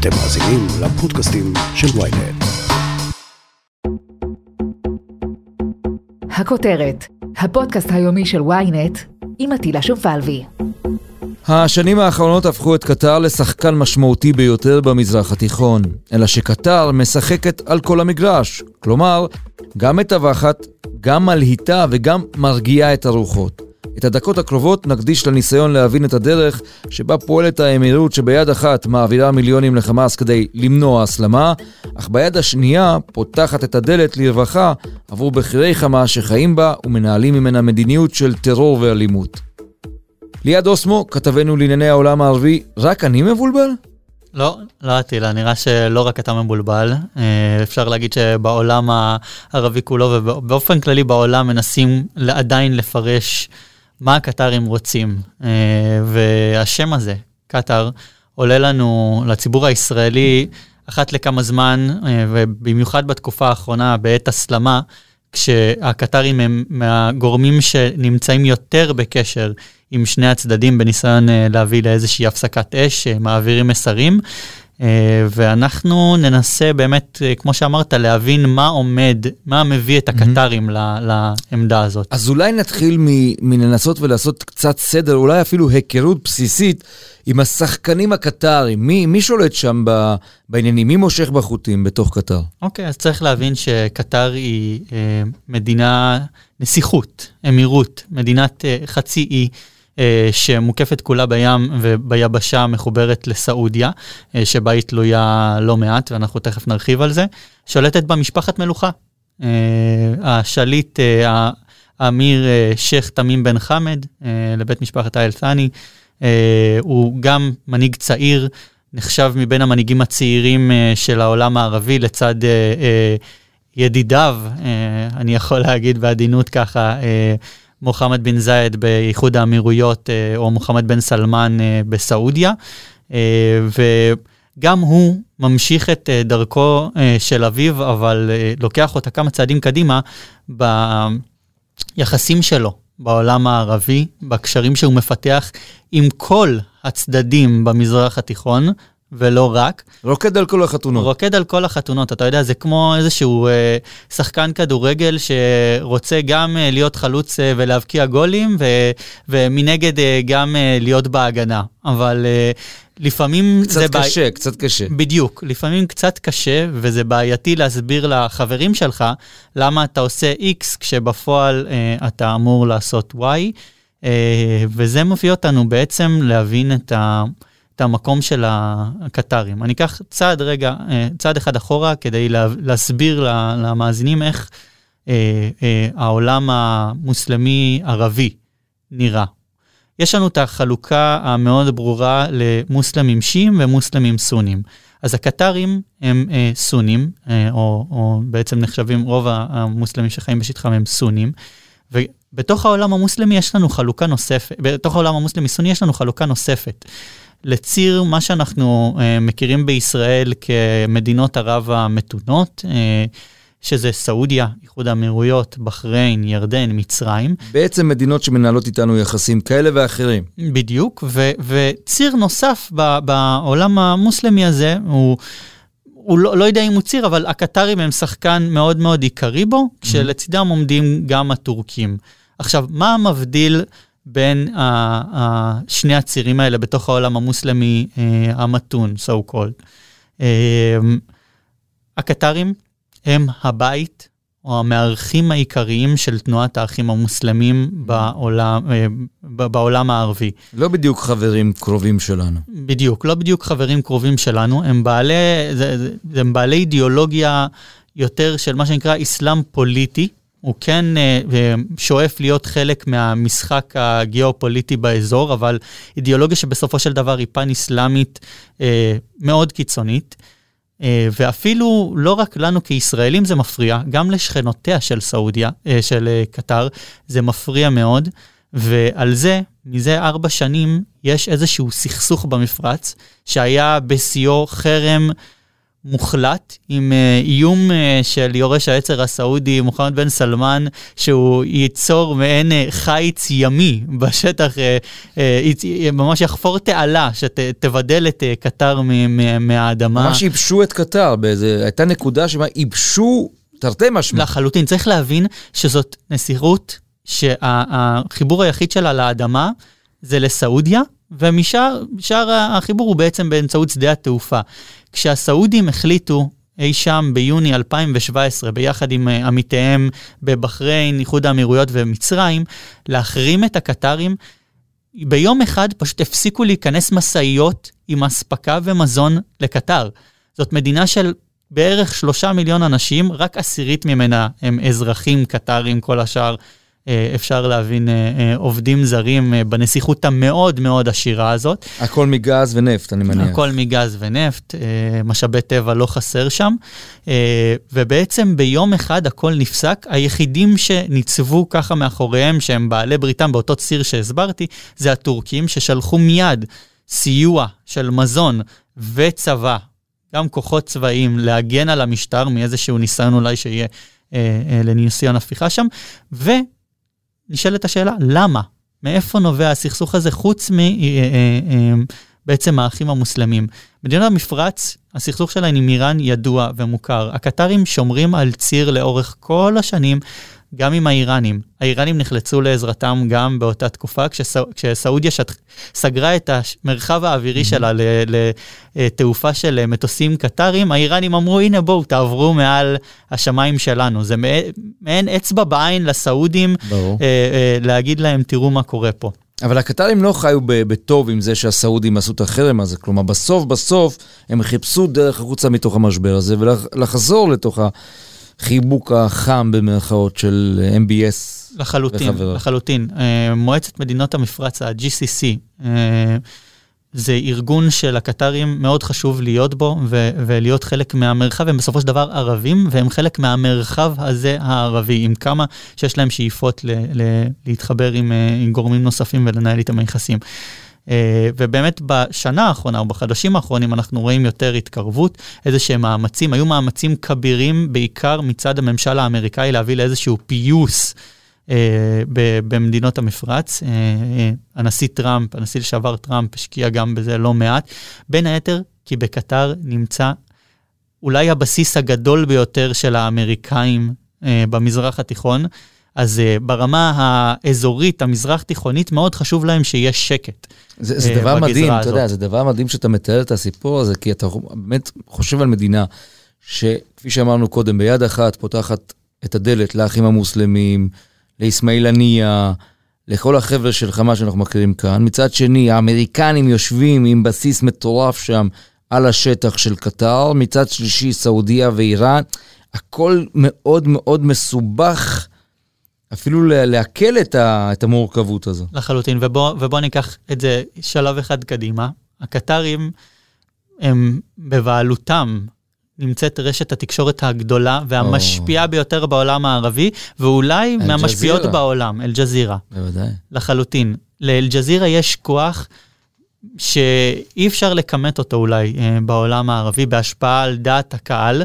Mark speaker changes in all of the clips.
Speaker 1: אתם מאזינים לפודקאסטים של ויינט.
Speaker 2: הכותרת, הפודקאסט היומי של ויינט עם עטילה שומפלבי.
Speaker 3: השנים האחרונות הפכו את קטר לשחקן משמעותי ביותר במזרח התיכון, אלא שקטר משחקת על כל המגרש, כלומר, גם מטווחת, גם מלהיטה וגם מרגיעה את הרוחות. את הדקות הקרובות נקדיש לניסיון להבין את הדרך שבה פועלת האמירות שביד אחת מעבירה מיליונים לחמאס כדי למנוע הסלמה, אך ביד השנייה פותחת את הדלת לרווחה עבור בכירי חמאס שחיים בה ומנהלים ממנה מדיניות של טרור ואלימות. ליעד אוסמו, כתבנו לענייני העולם הערבי, רק אני מבולבל?
Speaker 4: לא, לא אטילה, נראה שלא רק אתה מבולבל. אה, אפשר להגיד שבעולם הערבי כולו ובאופן כללי בעולם מנסים עדיין לפרש מה הקטרים רוצים. אה, והשם הזה, קטר, עולה לנו, לציבור הישראלי, אחת לכמה זמן, אה, ובמיוחד בתקופה האחרונה, בעת הסלמה, כשהקטרים הם מהגורמים שנמצאים יותר בקשר עם שני הצדדים בניסיון אה, להביא לאיזושהי הפסקת אש, מעבירים מסרים. אה, ואנחנו ננסה באמת, אה, כמו שאמרת, להבין מה עומד, מה מביא את הקטרים mm-hmm. לעמדה הזאת.
Speaker 3: אז אולי נתחיל מלנסות ולעשות קצת סדר, אולי אפילו היכרות בסיסית עם השחקנים הקטרים. מי, מי שולט שם ב, בעניינים? מי מושך בחוטים בתוך קטר?
Speaker 4: אוקיי, okay, אז צריך להבין שקטר היא אה, מדינה, נסיכות, אמירות, מדינת אה, חצי אי. אה, שמוקפת כולה בים וביבשה מחוברת לסעודיה, אה, שבה היא תלויה לא מעט, ואנחנו תכף נרחיב על זה, שולטת בה משפחת מלוכה. אה, השליט האמיר שייח' תמים בן חמד, לבית משפחת האל ת'אני, הוא גם מנהיג צעיר, נחשב מבין המנהיגים הצעירים של העולם הערבי לצד ידידיו, אני יכול להגיד בעדינות ככה, מוחמד בן זייד באיחוד האמירויות, אה, או מוחמד בן סלמן אה, בסעודיה. אה, וגם הוא ממשיך את דרכו של אביו, אבל לוקח אותה כמה צעדים קדימה ביחסים שלו בעולם הערבי, בקשרים שהוא מפתח עם כל הצדדים במזרח התיכון, ולא רק.
Speaker 3: רוקד על כל החתונות.
Speaker 4: רוקד על כל החתונות, אתה יודע, זה כמו איזשהו אה, שחקן כדורגל שרוצה גם אה, להיות חלוץ אה, ולהבקיע גולים, ו, ומנגד אה, גם אה, להיות בהגנה. אבל אה, לפעמים
Speaker 3: קצת
Speaker 4: זה...
Speaker 3: קצת קשה, בעי... קצת קשה.
Speaker 4: בדיוק, לפעמים קצת קשה, וזה בעייתי להסביר לחברים שלך למה אתה עושה X כשבפועל אה, אתה אמור לעשות Y, אה, וזה מביא אותנו בעצם להבין את ה... את המקום של הקטרים. אני אקח צעד רגע, אה, צעד אחד אחורה כדי להסביר למאזינים איך אה, אה, העולם המוסלמי-ערבי נראה. יש לנו את החלוקה המאוד ברורה למוסלמים שיעים ומוסלמים סונים. אז הקטרים הם אה, סונים, אה, או, או בעצם נחשבים, רוב המוסלמים שחיים בשטחם הם סונים, ובתוך העולם המוסלמי יש לנו חלוקה נוספת, בתוך העולם המוסלמי-סוני יש לנו חלוקה נוספת. לציר מה שאנחנו uh, מכירים בישראל כמדינות ערב המתונות, uh, שזה סעודיה, איחוד האמירויות, בחריין, ירדן, מצרים.
Speaker 3: בעצם מדינות שמנהלות איתנו יחסים כאלה ואחרים.
Speaker 4: בדיוק, ו- וציר נוסף ב- בעולם המוסלמי הזה הוא... הוא לא, לא יודע אם הוא ציר, אבל הקטרים הם שחקן מאוד מאוד עיקרי בו, mm-hmm. כשלצידם עומדים גם הטורקים. עכשיו, מה מבדיל בין שני הצירים האלה בתוך העולם המוסלמי uh, המתון, so called. Uh, הקטרים הם הבית או המארחים העיקריים של תנועת האחים המוסלמים בעולם, uh, בעולם הערבי.
Speaker 3: לא בדיוק חברים קרובים שלנו.
Speaker 4: בדיוק, לא בדיוק חברים קרובים שלנו, הם בעלי, הם בעלי אידיאולוגיה יותר של מה שנקרא אסלאם פוליטי. הוא כן uh, שואף להיות חלק מהמשחק הגיאופוליטי באזור, אבל אידיאולוגיה שבסופו של דבר היא פן אסלאמית uh, מאוד קיצונית. ואפילו לא רק לנו כישראלים זה מפריע, גם לשכנותיה של סעודיה, של קטר, זה מפריע מאוד. ועל זה, מזה ארבע שנים, יש איזשהו סכסוך במפרץ, שהיה בשיאו חרם מוחלט עם אה, איום אה, של יורש העצר הסעודי מוחמד בן סלמן שהוא ייצור מעין אה, חיץ ימי בשטח, ממש יחפור תעלה שתבדל את קטר מהאדמה.
Speaker 3: ממש ייבשו את קטר, באיזה, הייתה נקודה שבה ייבשו תרתי משמע.
Speaker 4: לחלוטין, צריך להבין שזאת נסיכות שהחיבור היחיד שלה לאדמה זה לסעודיה, ומשאר החיבור הוא בעצם באמצעות שדה התעופה. כשהסעודים החליטו אי שם ביוני 2017, ביחד עם אה, עמיתיהם בבחריין, איחוד האמירויות ומצרים, להחרים את הקטרים, ביום אחד פשוט הפסיקו להיכנס משאיות עם אספקה ומזון לקטר. זאת מדינה של בערך שלושה מיליון אנשים, רק עשירית ממנה הם אזרחים קטרים, כל השאר אפשר להבין אה, אה, עובדים זרים בנסיכות המאוד מאוד עשירה הזאת.
Speaker 3: הכל מגז ונפט, אני מניח.
Speaker 4: הכל מגז ונפט, משאבי טבע לא חסר שם. ובעצם ביום אחד הכל נפסק. היחידים שניצבו ככה מאחוריהם, שהם בעלי בריתם באותו ציר שהסברתי, זה הטורקים ששלחו מיד סיוע של מזון וצבא, גם כוחות צבאיים, להגן על המשטר מאיזשהו ניסיון אולי שיהיה לניסיון הפיכה שם, ו... נשאלת השאלה, למה? מאיפה נובע הסכסוך הזה חוץ מבעצם אה, אה, אה, האחים המוסלמים? מדינות המפרץ, הסכסוך שלהן עם איראן ידוע ומוכר. הקטרים שומרים על ציר לאורך כל השנים גם עם האיראנים. האיראנים נחלצו לעזרתם גם באותה תקופה, כשסעודיה שט... סגרה את המרחב האווירי שלה לתעופה של מטוסים קטרים, האיראנים אמרו, הנה בואו, תעברו מעל השמיים שלנו. זה מעין אצבע בעין לסעודים, אה, אה, להגיד להם, תראו מה קורה פה.
Speaker 3: אבל הקטרים לא חיו בטוב עם זה שהסעודים עשו את החרם הזה. כלומר, בסוף בסוף הם חיפשו דרך החוצה מתוך המשבר הזה ולחזור לתוך ה... החיבוק החם במרכאות של MBS.
Speaker 4: לחלוטין, וחבר. לחלוטין. אה, מועצת מדינות המפרץ, ה-GCC, אה, זה ארגון של הקטרים, מאוד חשוב להיות בו ו- ולהיות חלק מהמרחב, הם בסופו של דבר ערבים, והם חלק מהמרחב הזה הערבי, עם כמה שיש להם שאיפות ל- ל- להתחבר עם, אה, עם גורמים נוספים ולנהל איתם היחסים. אה, ובאמת בשנה האחרונה או בחדשים האחרונים אנחנו רואים יותר התקרבות, איזה שהם מאמצים, היו מאמצים כבירים בעיקר מצד הממשל האמריקאי להביא לאיזשהו פיוס. Uh, במדינות המפרץ. Uh, הנשיא טראמפ, הנשיא לשעבר טראמפ השקיע גם בזה לא מעט. בין היתר, כי בקטר נמצא אולי הבסיס הגדול ביותר של האמריקאים במזרח התיכון. אז uh, ברמה האזורית, המזרח-תיכונית, מאוד חשוב להם שיש שקט.
Speaker 3: זה, זה uh, דבר מדהים, הזאת. אתה יודע, זה דבר מדהים שאתה מתאר את הסיפור הזה, כי אתה באמת חושב על מדינה שכפי שאמרנו קודם, ביד אחת פותחת את הדלת לאחים המוסלמים, לאסמאעיל הנייה, לכל החבר'ה של חמאס שאנחנו מכירים כאן. מצד שני, האמריקנים יושבים עם בסיס מטורף שם על השטח של קטר. מצד שלישי, סעודיה ואיראן. הכל מאוד מאוד מסובך. אפילו לעכל את, את המורכבות הזו.
Speaker 4: לחלוטין, ובוא, ובוא ניקח את זה שלב אחד קדימה. הקטרים הם בבעלותם נמצאת רשת התקשורת הגדולה והמשפיעה oh. ביותר בעולם הערבי, ואולי מהמשפיעות בעולם, אל-ג'זירה.
Speaker 3: בוודאי.
Speaker 4: לחלוטין. לאל-ג'זירה יש כוח שאי אפשר לכמת אותו אולי אה, בעולם הערבי בהשפעה על דעת הקהל.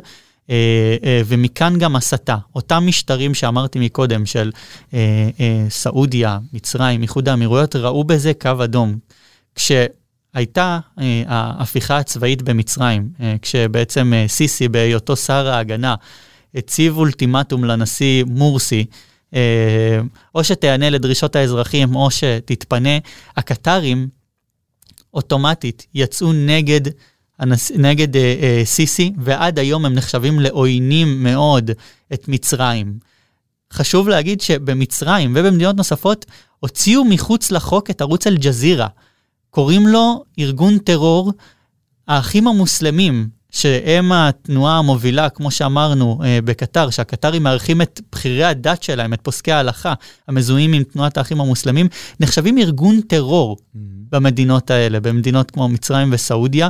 Speaker 4: אה, אה, ומכאן גם הסתה. אותם משטרים שאמרתי מקודם, של אה, סעודיה, מצרים, איחוד האמירויות, ראו בזה קו אדום. כשהייתה ההפיכה הצבאית במצרים, כשבעצם סיסי, בהיותו שר ההגנה, הציב אולטימטום לנשיא מורסי, או שתיענה לדרישות האזרחים או שתתפנה, הקטרים אוטומטית יצאו נגד הנס... נגד אה, אה, סיסי, ועד היום הם נחשבים לעוינים מאוד את מצרים. חשוב להגיד שבמצרים ובמדינות נוספות הוציאו מחוץ לחוק את ערוץ אל-ג'זירה. קוראים לו ארגון טרור האחים המוסלמים, שהם התנועה המובילה, כמו שאמרנו, אה, בקטר, שהקטרים מארחים את בכירי הדת שלהם, את פוסקי ההלכה, המזוהים עם תנועת האחים המוסלמים, נחשבים ארגון טרור mm-hmm. במדינות האלה, במדינות כמו מצרים וסעודיה,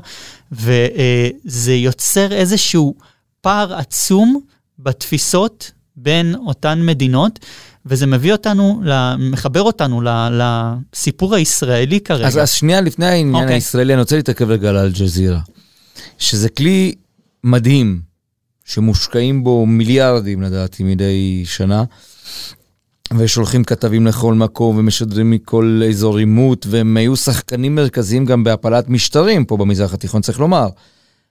Speaker 4: וזה יוצר איזשהו פער עצום בתפיסות בין אותן מדינות. וזה מביא אותנו, מחבר אותנו לסיפור הישראלי כרגע.
Speaker 3: אז, אז שנייה לפני העניין okay. אוקיי. הישראלי, אני רוצה להתעכב רגע על אל-ג'זירה. שזה כלי מדהים, שמושקעים בו מיליארדים לדעתי מדי שנה, ושולחים כתבים לכל מקום ומשדרים מכל אזור עימות, והם היו שחקנים מרכזיים גם בהפלת משטרים פה במזרח התיכון, צריך לומר.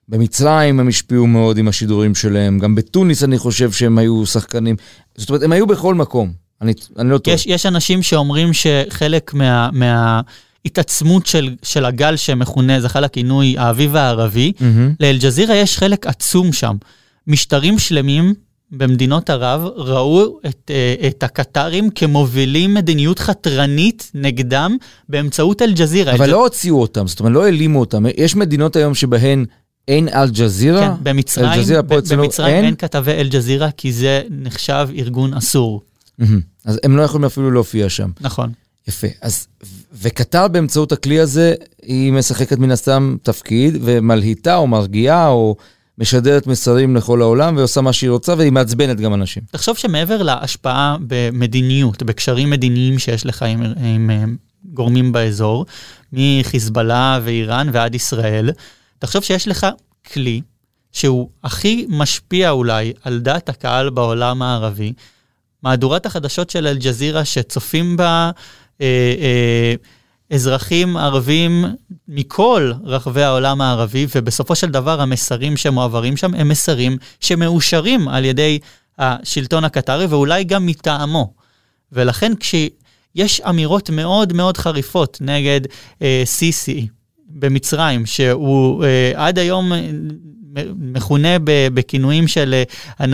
Speaker 3: במצרים הם השפיעו מאוד עם השידורים שלהם, גם בתוניס אני חושב שהם היו שחקנים, זאת אומרת, הם היו בכל מקום, אני, אני לא טועה.
Speaker 4: יש, יש אנשים שאומרים שחלק מה... מה... התעצמות של, של הגל שמכונה, זכה לכינוי האביב הערבי,
Speaker 3: מהמם.
Speaker 4: לאל-ג'זירה יש חלק עצום שם. משטרים שלמים במדינות ערב ראו את, אה, את הקטרים כמובילים מדיניות חתרנית נגדם באמצעות אל-ג'זירה.
Speaker 3: אבל
Speaker 4: אל-ג'-
Speaker 3: לא הוציאו אותם, זאת אומרת, לא העלימו אותם. יש מדינות היום שבהן אין אל-ג'זירה?
Speaker 4: כן, במצרים,
Speaker 3: אל-ג'זירה פה אצלנו
Speaker 4: במצרים
Speaker 3: אין?
Speaker 4: אין כתבי אל-ג'זירה כי זה נחשב ארגון אסור.
Speaker 3: מהמם. אז הם לא יכולים אפילו להופיע שם.
Speaker 4: נכון.
Speaker 3: יפה. אז, וקטר באמצעות הכלי הזה, היא משחקת מן הסתם תפקיד, ומלהיטה או מרגיעה או משדרת מסרים לכל העולם, ועושה מה שהיא רוצה, והיא מעצבנת גם אנשים.
Speaker 4: תחשוב שמעבר להשפעה במדיניות, בקשרים מדיניים שיש לך עם, עם אה, גורמים באזור, מחיזבאללה ואיראן ועד ישראל, תחשוב שיש לך כלי שהוא הכי משפיע אולי על דעת הקהל בעולם הערבי, מהדורת החדשות של אל-ג'זירה שצופים בה אזרחים ערבים מכל רחבי העולם הערבי, ובסופו של דבר המסרים שמועברים שם הם מסרים שמאושרים על ידי השלטון הקטרי ואולי גם מטעמו. ולכן כשיש אמירות מאוד מאוד חריפות נגד אה, סיסי במצרים, שהוא אה, עד היום אה, מכונה בכינויים של... אה,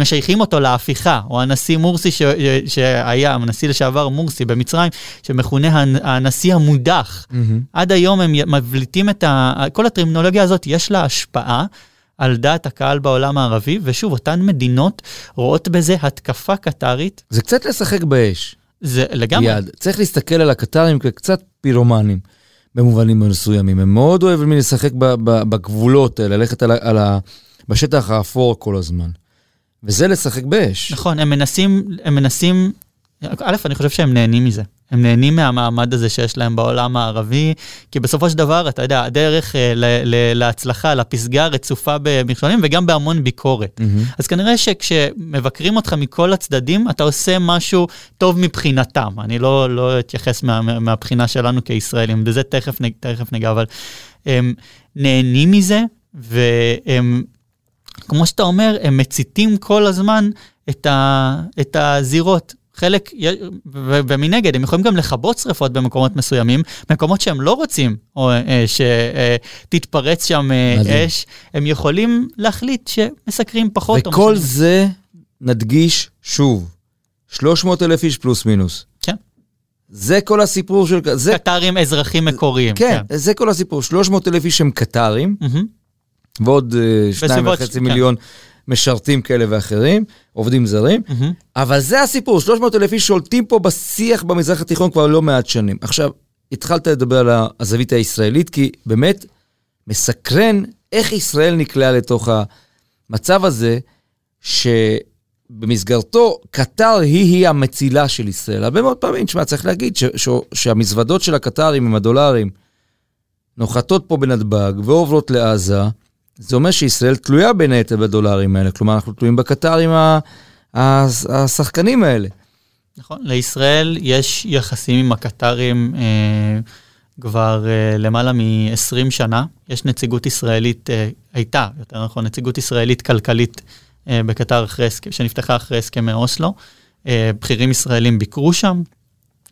Speaker 4: משייכים אותו להפיכה, או הנשיא מורסי ש, שהיה, הנשיא לשעבר מורסי במצרים, שמכונה הנ- הנשיא המודח. עד היום הם מבליטים את ה... כל הטרמינולוגיה הזאת, יש לה השפעה על דעת הקהל בעולם הערבי, ושוב, אותן מדינות רואות בזה התקפה קטרית,
Speaker 3: זה קצת לשחק באש.
Speaker 4: זה לגמרי.
Speaker 3: יד. צריך להסתכל על הקטרים כקצת פירומנים, במובנים מסוימים. הם מאוד אוהבים לשחק בגבולות האלה, ללכת על ה- על ה... בשטח האפור כל הזמן. וזה לשחק באש.
Speaker 4: נכון, הם מנסים, הם מנסים, א', אני חושב שהם נהנים מזה. הם נהנים מהמעמד הזה שיש להם בעולם הערבי, כי בסופו של דבר, אתה יודע, הדרך אה, ל- ל- להצלחה, לפסגה רצופה במכשולים וגם בהמון ביקורת.
Speaker 3: מהמם.
Speaker 4: אז כנראה שכשמבקרים אותך מכל הצדדים, אתה עושה משהו טוב מבחינתם. אני לא, לא אתייחס מה, מה- מהבחינה שלנו כישראלים, בזה תכף, תכף ניגע, אבל הם נהנים מזה, והם, כמו שאתה אומר, הם מציתים כל הזמן את, ה, את הזירות. חלק, ומנגד, הם יכולים גם לכבות שרפות במקומות מסוימים, במקומות שהם לא רוצים או, אה, שתתפרץ שם אה,
Speaker 3: מדהים.
Speaker 4: אש, הם יכולים להחליט שמסקרים פחות. או
Speaker 3: וכל
Speaker 4: משנה.
Speaker 3: זה, נדגיש שוב, 300 אלף איש פלוס מינוס.
Speaker 4: כן.
Speaker 3: זה כל הסיפור של... זה,
Speaker 4: קטרים אזרחים מקוריים.
Speaker 3: כן, זה כל הסיפור. 300 אלף איש הם קטרים,
Speaker 4: מהמם.
Speaker 3: ועוד אה, שניים וחצי
Speaker 4: ש-
Speaker 3: מיליון משרתים כאלה ואחרים, עובדים זרים. אבל זה הסיפור, 300 אלף איש שולטים פה בשיח במזרח התיכון כבר לא מעט שנים. עכשיו, התחלת לדבר על הזווית הישראלית, כי באמת מסקרן איך ישראל נקלעה לתוך המצב הזה, שבמסגרתו קטר היא-היא המצילה של ישראל. הרבה מאוד פעמים, תשמע, צריך להגיד ש- ש- שהמזוודות של הקטרים עם הדולרים נוחתות פה בנתב"ג ועוברות לעזה, זה אומר שישראל תלויה בין היתר בדולרים האלה. כלומר, אנחנו תלויים בקטרים השחקנים האלה.
Speaker 4: נכון, לישראל יש יחסים עם הקטרים אה, כבר אה, למעלה מ-20 שנה. יש נציגות ישראלית, אה, הייתה, יותר נכון, נציגות ישראלית כלכלית אה, בקטר אחרי שנפתחה אחרי הסכמי אוסלו. אה, בכירים ישראלים ביקרו שם,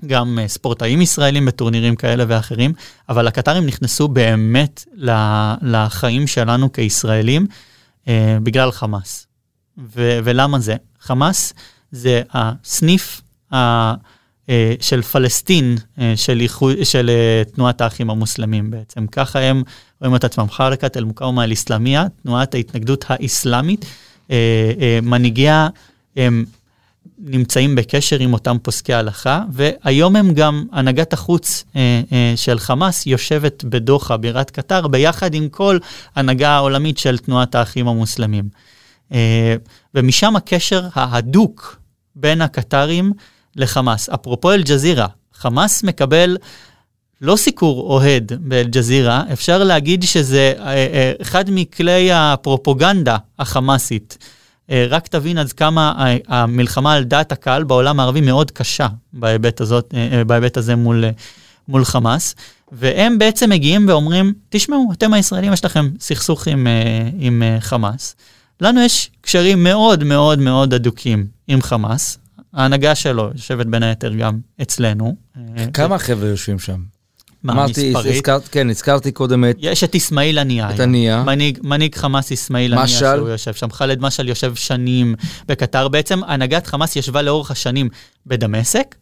Speaker 4: גם אה, ספורטאים ישראלים בטורנירים כאלה ואחרים, אבל הקטרים נכנסו באמת לחיים שלנו כישראלים אה, בגלל חמאס. ו- ולמה זה? חמאס זה הסניף ה- אה, של פלסטין, של, איחוד, של תנועת האחים המוסלמים בעצם. ככה הם רואים את עצמם, חרקת אל-מוקאומה אל-אסלאמיה, תנועת ההתנגדות האסלאמית. מנהיגיה הם נמצאים בקשר עם אותם פוסקי הלכה, והיום הם גם, הנהגת החוץ אה, אה, של חמאס יושבת בדוחה, בירת קטר, ביחד עם כל הנהגה העולמית של תנועת האחים המוסלמים. אה, ומשם הקשר ההדוק בין הקטרים לחמאס. אפרופו אל-ג'זירה, חמאס מקבל לא סיקור אוהד באל-ג'זירה, אפשר להגיד שזה אה, אה, אחד מכלי הפרופוגנדה החמאסית. אה, רק תבין עד כמה המלחמה על דעת הקהל בעולם הערבי מאוד קשה בהיבט, הזאת, אה, אה, בהיבט הזה מול, מול חמאס. והם בעצם מגיעים ואומרים, תשמעו, אתם הישראלים יש לכם סכסוך עם, עם חמאס. לנו יש קשרים מאוד מאוד מאוד הדוקים עם חמאס. ההנהגה שלו יושבת בין היתר גם אצלנו.
Speaker 3: כמה חבר'ה יושבים שם?
Speaker 4: מה,
Speaker 3: אמרתי? הזכרת, כן, הזכרתי קודם את...
Speaker 4: יש את אסמאעיל הנייה.
Speaker 3: את. הנייה.
Speaker 4: מנהיג, מנהיג חמאס אסמאעיל הנייה? שהוא יושב שם. ח'אלד משעל יושב שנים בקטר. בעצם הנהגת חמאס ישבה לאורך השנים בדמשק.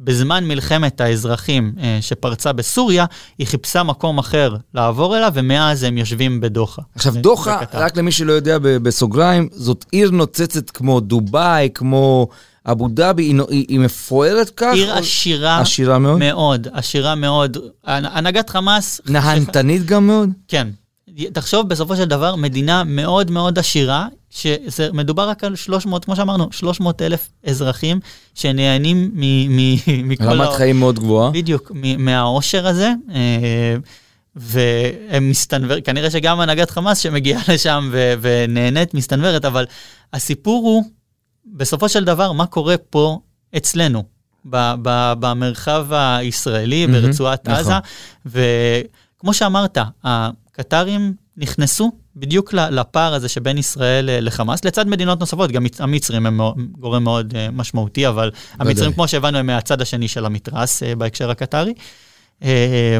Speaker 4: בזמן מלחמת האזרחים אה, שפרצה בסוריה, היא חיפשה מקום אחר לעבור אליו, ומאז הם יושבים בדוחה.
Speaker 3: עכשיו, דוחה,
Speaker 4: בקטר.
Speaker 3: רק למי שלא יודע, בסוגריים, זאת עיר נוצצת כמו דובאי, כמו אבו דאבי, היא, היא, היא מפוארת כך?
Speaker 4: עיר
Speaker 3: או-
Speaker 4: עשירה
Speaker 3: עשירה מאוד?
Speaker 4: מאוד, עשירה מאוד. הנ- הנהגת חמאס...
Speaker 3: נהנתנית גם מאוד?
Speaker 4: כן. תחשוב, בסופו של דבר, מדינה מאוד מאוד עשירה, שמדובר רק על 300, כמו שאמרנו, 300 אלף אזרחים שנהנים מ- מ- מכל...
Speaker 3: רמת
Speaker 4: ה-
Speaker 3: חיים מאוד גבוהה.
Speaker 4: בדיוק, מ- מהעושר הזה. אה, והם מסתנוור, כנראה שגם הנהגת חמאס שמגיעה לשם ו- ונהנית מסתנוורת, אבל הסיפור הוא, בסופו של דבר, מה קורה פה אצלנו, ב- ב- במרחב הישראלי,
Speaker 3: מהמם,
Speaker 4: ברצועת
Speaker 3: נכון.
Speaker 4: עזה, וכמו שאמרת, הקטרים נכנסו בדיוק לפער הזה שבין ישראל לחמאס, לצד מדינות נוספות, גם מצ- המצרים הם גורם מאוד אה, משמעותי, אבל המצרים, כמו שהבנו, הם מהצד השני של המתרס אה, בהקשר הקטרי. אה,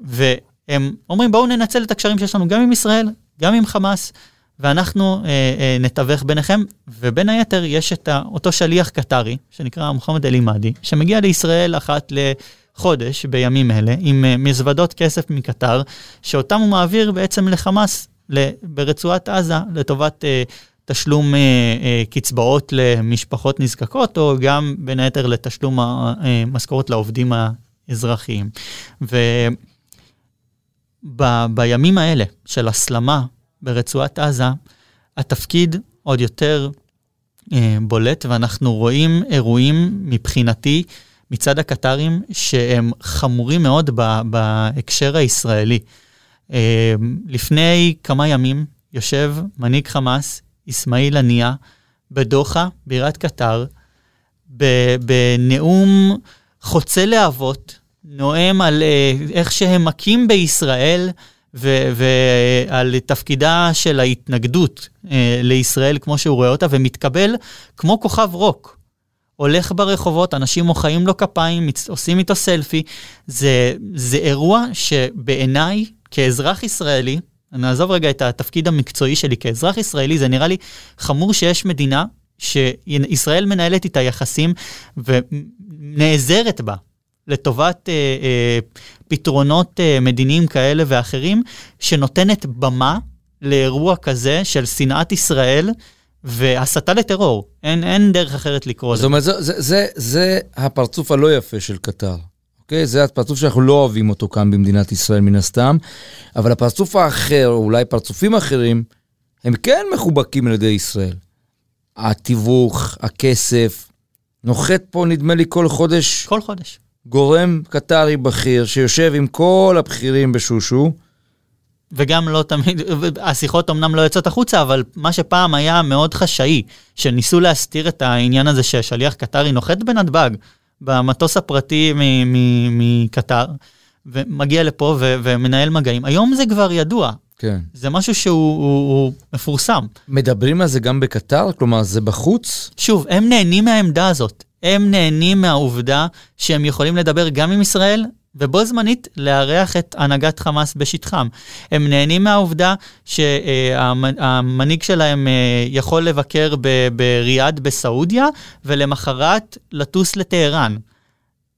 Speaker 4: והם אומרים, בואו ננצל את הקשרים שיש לנו גם עם ישראל, גם עם חמאס, ואנחנו אה, אה, נתווך ביניכם, ובין היתר יש את אותו שליח קטרי, שנקרא מוחמד אל-עימאדי, שמגיע לישראל אחת לחודש בימים אלה, עם אה, מזוודות כסף מקטר, שאותם הוא מעביר בעצם לחמאס ל- ברצועת עזה, לטובת אה, תשלום אה, אה, קצבאות למשפחות נזקקות, או גם בין היתר לתשלום המשכורת לעובדים האזרחיים. ובימים האלה של הסלמה ברצועת עזה, התפקיד עוד יותר אה, בולט, ואנחנו רואים אירועים מבחינתי מצד הקטרים שהם חמורים מאוד ב- בהקשר הישראלי. אה, לפני כמה ימים יושב מנהיג חמאס, אסמאעיל הנייה, בדוחה, בירת קטר, בנאום חוצה להבות, נואם על אה, איך שהם מכים בישראל ועל תפקידה של ההתנגדות אה, לישראל כמו שהוא רואה אותה, ומתקבל כמו כוכב רוק. הולך ברחובות, אנשים מוחאים לו כפיים, עושים איתו סלפי. זה, זה אירוע שבעיניי, כאזרח ישראלי, נעזוב רגע את התפקיד המקצועי שלי כאזרח ישראלי, זה נראה לי חמור שיש מדינה שישראל מנהלת איתה יחסים ונעזרת בה לטובת אה, אה, פתרונות אה, מדיניים כאלה ואחרים, שנותנת במה לאירוע כזה של שנאת ישראל והסתה לטרור. אין, אין דרך אחרת לקרוא
Speaker 3: זאת
Speaker 4: לזה.
Speaker 3: אומרת, זה, זה, זה, זה הפרצוף הלא יפה של קטר. אוקיי? זה הפרצוף שאנחנו לא אוהבים אותו כאן במדינת ישראל מן הסתם, אבל הפרצוף האחר, או אולי פרצופים אחרים, הם כן מחובקים על ידי ישראל. התיווך, הכסף, נוחת פה נדמה לי כל חודש
Speaker 4: כל חודש.
Speaker 3: גורם קטרי בכיר שיושב עם כל הבכירים בשושו.
Speaker 4: וגם לא תמיד, השיחות אמנם לא יוצאות החוצה, אבל מה שפעם היה מאוד חשאי, שניסו להסתיר את העניין הזה ששליח קטרי נוחת בנתב"ג, במטוס הפרטי מקטר, ומגיע לפה ו- ומנהל מגעים. היום זה כבר ידוע,
Speaker 3: כן.
Speaker 4: זה משהו שהוא הוא, הוא מפורסם.
Speaker 3: מדברים על זה גם בקטר? כלומר, זה בחוץ?
Speaker 4: שוב, הם נהנים מהעמדה הזאת. הם נהנים מהעובדה שהם יכולים לדבר גם עם ישראל, ובו זמנית לארח את הנהגת חמאס בשטחם. הם נהנים מהעובדה שהמנהיג שלהם אה, יכול לבקר בריאד בסעודיה, ולמחרת לטוס לטהרן.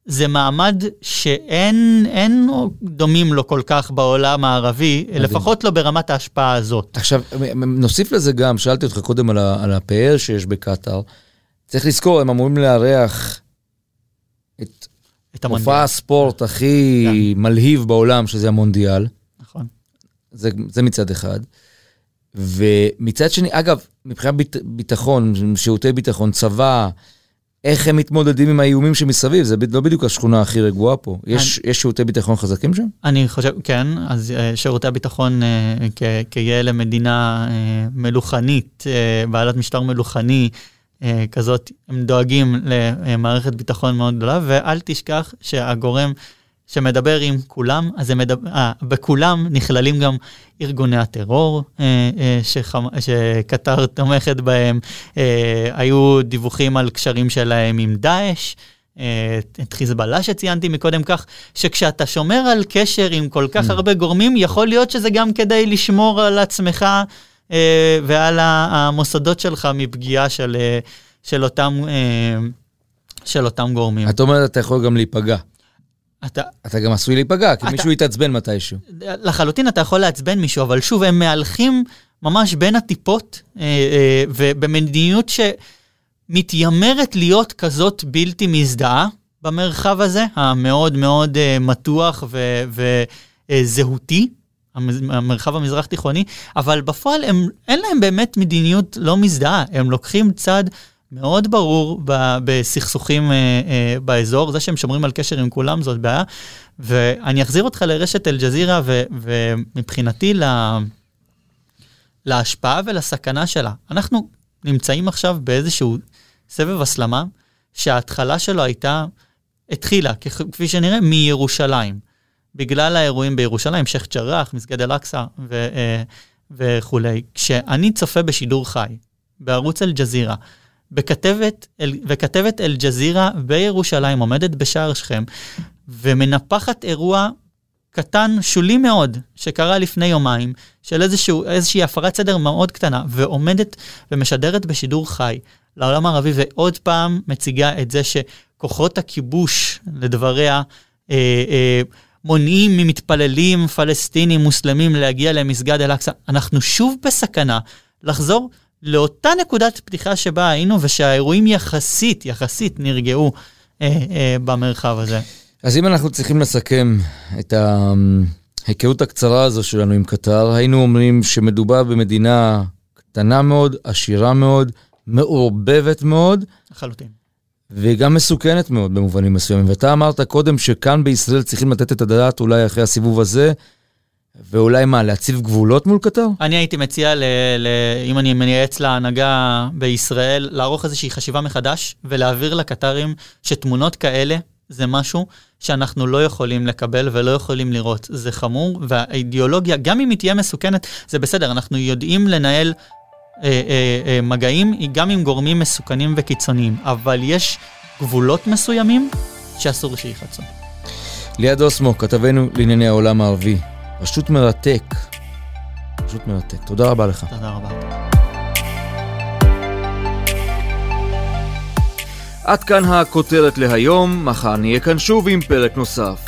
Speaker 4: זה מעמד שאין אין דומים לו כל כך בעולם הערבי,
Speaker 3: מדהים.
Speaker 4: לפחות לא ברמת ההשפעה הזאת.
Speaker 3: עכשיו, נוסיף לזה גם, שאלתי אותך קודם על, על הפאר שיש בקטאר. צריך לזכור, הם אמורים לארח את
Speaker 4: את.
Speaker 3: מופע הספורט הכי
Speaker 4: כן.
Speaker 3: מלהיב בעולם, שזה המונדיאל.
Speaker 4: נכון.
Speaker 3: זה, זה מצד אחד. ומצד שני, אגב, מבחינת ביט, ביטחון, שירותי ביטחון, צבא, איך הם מתמודדים עם האיומים שמסביב? זה לא בדיוק השכונה הכי רגועה פה. יש, יש שירותי ביטחון חזקים שם?
Speaker 4: אני חושב, כן, אז uh, שירותי הביטחון כ- כיאה למדינה uh, מלוכנית, בעלת משטר מלוכני, כזאת, הם דואגים למערכת ביטחון מאוד גדולה, ואל תשכח שהגורם שמדבר עם כולם, אז מדבר, אה, בכולם נכללים גם ארגוני הטרור אה, אה, שחמ, שקטר תומכת בהם, אה, היו דיווחים על קשרים שלהם עם דאעש. אה, את חיזבאללה שציינתי מקודם כך, שכשאתה שומר על קשר עם כל כך mm. הרבה גורמים, יכול להיות שזה גם כדי לשמור על עצמך אה, ועל המוסדות שלך מפגיעה של, אה, של, אותם, אה, של אותם גורמים.
Speaker 3: את אומרת, אתה יכול גם להיפגע. אתה... אתה גם עשוי להיפגע, כי אתה... מישהו יתעצבן מתישהו.
Speaker 4: לחלוטין אתה יכול לעצבן מישהו, אבל שוב, הם מהלכים ממש בין הטיפות, אה, אה, ובמדיניות שמתיימרת להיות כזאת בלתי מזדהה במרחב הזה, המאוד מאוד אה, מתוח וזהותי. המרחב המזרח תיכוני, אבל בפועל הם, אין להם באמת מדיניות לא מזדהה, הם לוקחים צד מאוד ברור בסכסוכים אה, אה, באזור, זה שהם שומרים על קשר עם כולם זאת בעיה. ואני אחזיר אותך לרשת אל-ג'זירה, ומבחינתי לה, להשפעה ולסכנה שלה. אנחנו נמצאים עכשיו באיזשהו סבב הסלמה, שההתחלה שלו הייתה, התחילה, כפי שנראה, מירושלים. בגלל האירועים בירושלים, שייח' ג'ראח, מסגד אל-אקצא אה, וכולי. כשאני צופה בשידור חי, בערוץ אל-ג'זירה, וכתבת אל-ג'זירה בירושלים עומדת בשער שכם ומנפחת אירוע קטן, שולי מאוד, שקרה לפני יומיים, של איזשהו, איזושהי הפרת סדר מאוד קטנה, ועומדת ומשדרת בשידור חי לעולם הערבי, ועוד פעם מציגה את זה שכוחות הכיבוש, לדבריה, אה, אה, מונעים ממתפללים פלסטינים מוסלמים להגיע למסגד אל-אקצא. אנחנו שוב בסכנה לחזור לאותה נקודת פתיחה שבה היינו, ושהאירועים יחסית, יחסית נרגעו אה, אה, במרחב הזה.
Speaker 3: אז אם אנחנו צריכים לסכם את ההיכרות הקצרה הזו שלנו עם קטר, היינו אומרים שמדובר במדינה קטנה מאוד, עשירה מאוד, מעורבבת מאוד.
Speaker 4: לחלוטין.
Speaker 3: וגם מסוכנת מאוד במובנים מסוימים. ואתה אמרת קודם שכאן בישראל צריכים לתת את הדעת, אולי אחרי הסיבוב הזה, ואולי מה, להציב גבולות מול קטר?
Speaker 4: אני הייתי מציע, ל, ל, אם אני מייעץ להנהגה בישראל, לערוך איזושהי חשיבה מחדש ולהעביר לקטרים שתמונות כאלה זה משהו שאנחנו לא יכולים לקבל ולא יכולים לראות. זה חמור, והאידיאולוגיה, גם אם היא תהיה מסוכנת, זה בסדר, אנחנו יודעים לנהל אה, אה, אה, מגעים גם עם גורמים מסוכנים וקיצוניים, אבל יש גבולות מסוימים שאסור שייחצו.
Speaker 3: ליעד אוסמו, כתבנו לענייני העולם הערבי. פשוט מרתק. פשוט מרתק. תודה רבה לך.
Speaker 4: תודה רבה.
Speaker 3: עד כאן הכותרת להיום, מחר נהיה כאן שוב עם פרק נוסף.